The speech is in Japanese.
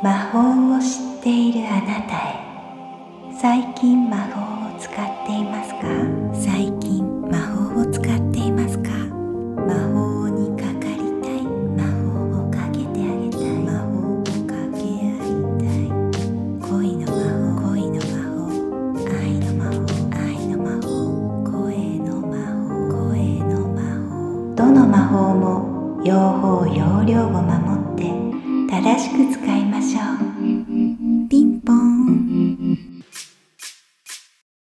魔法を知っているあなたへ。最近魔法を使っていますか？最近魔法を使っていますか？魔法にかかりたい。魔法をかけてあげたい。魔法をかけ合いたい。恋の魔法恋の魔法愛の魔法愛の魔法声の魔法声の魔法。どの魔法も用法用量を守って正しく使いましょう。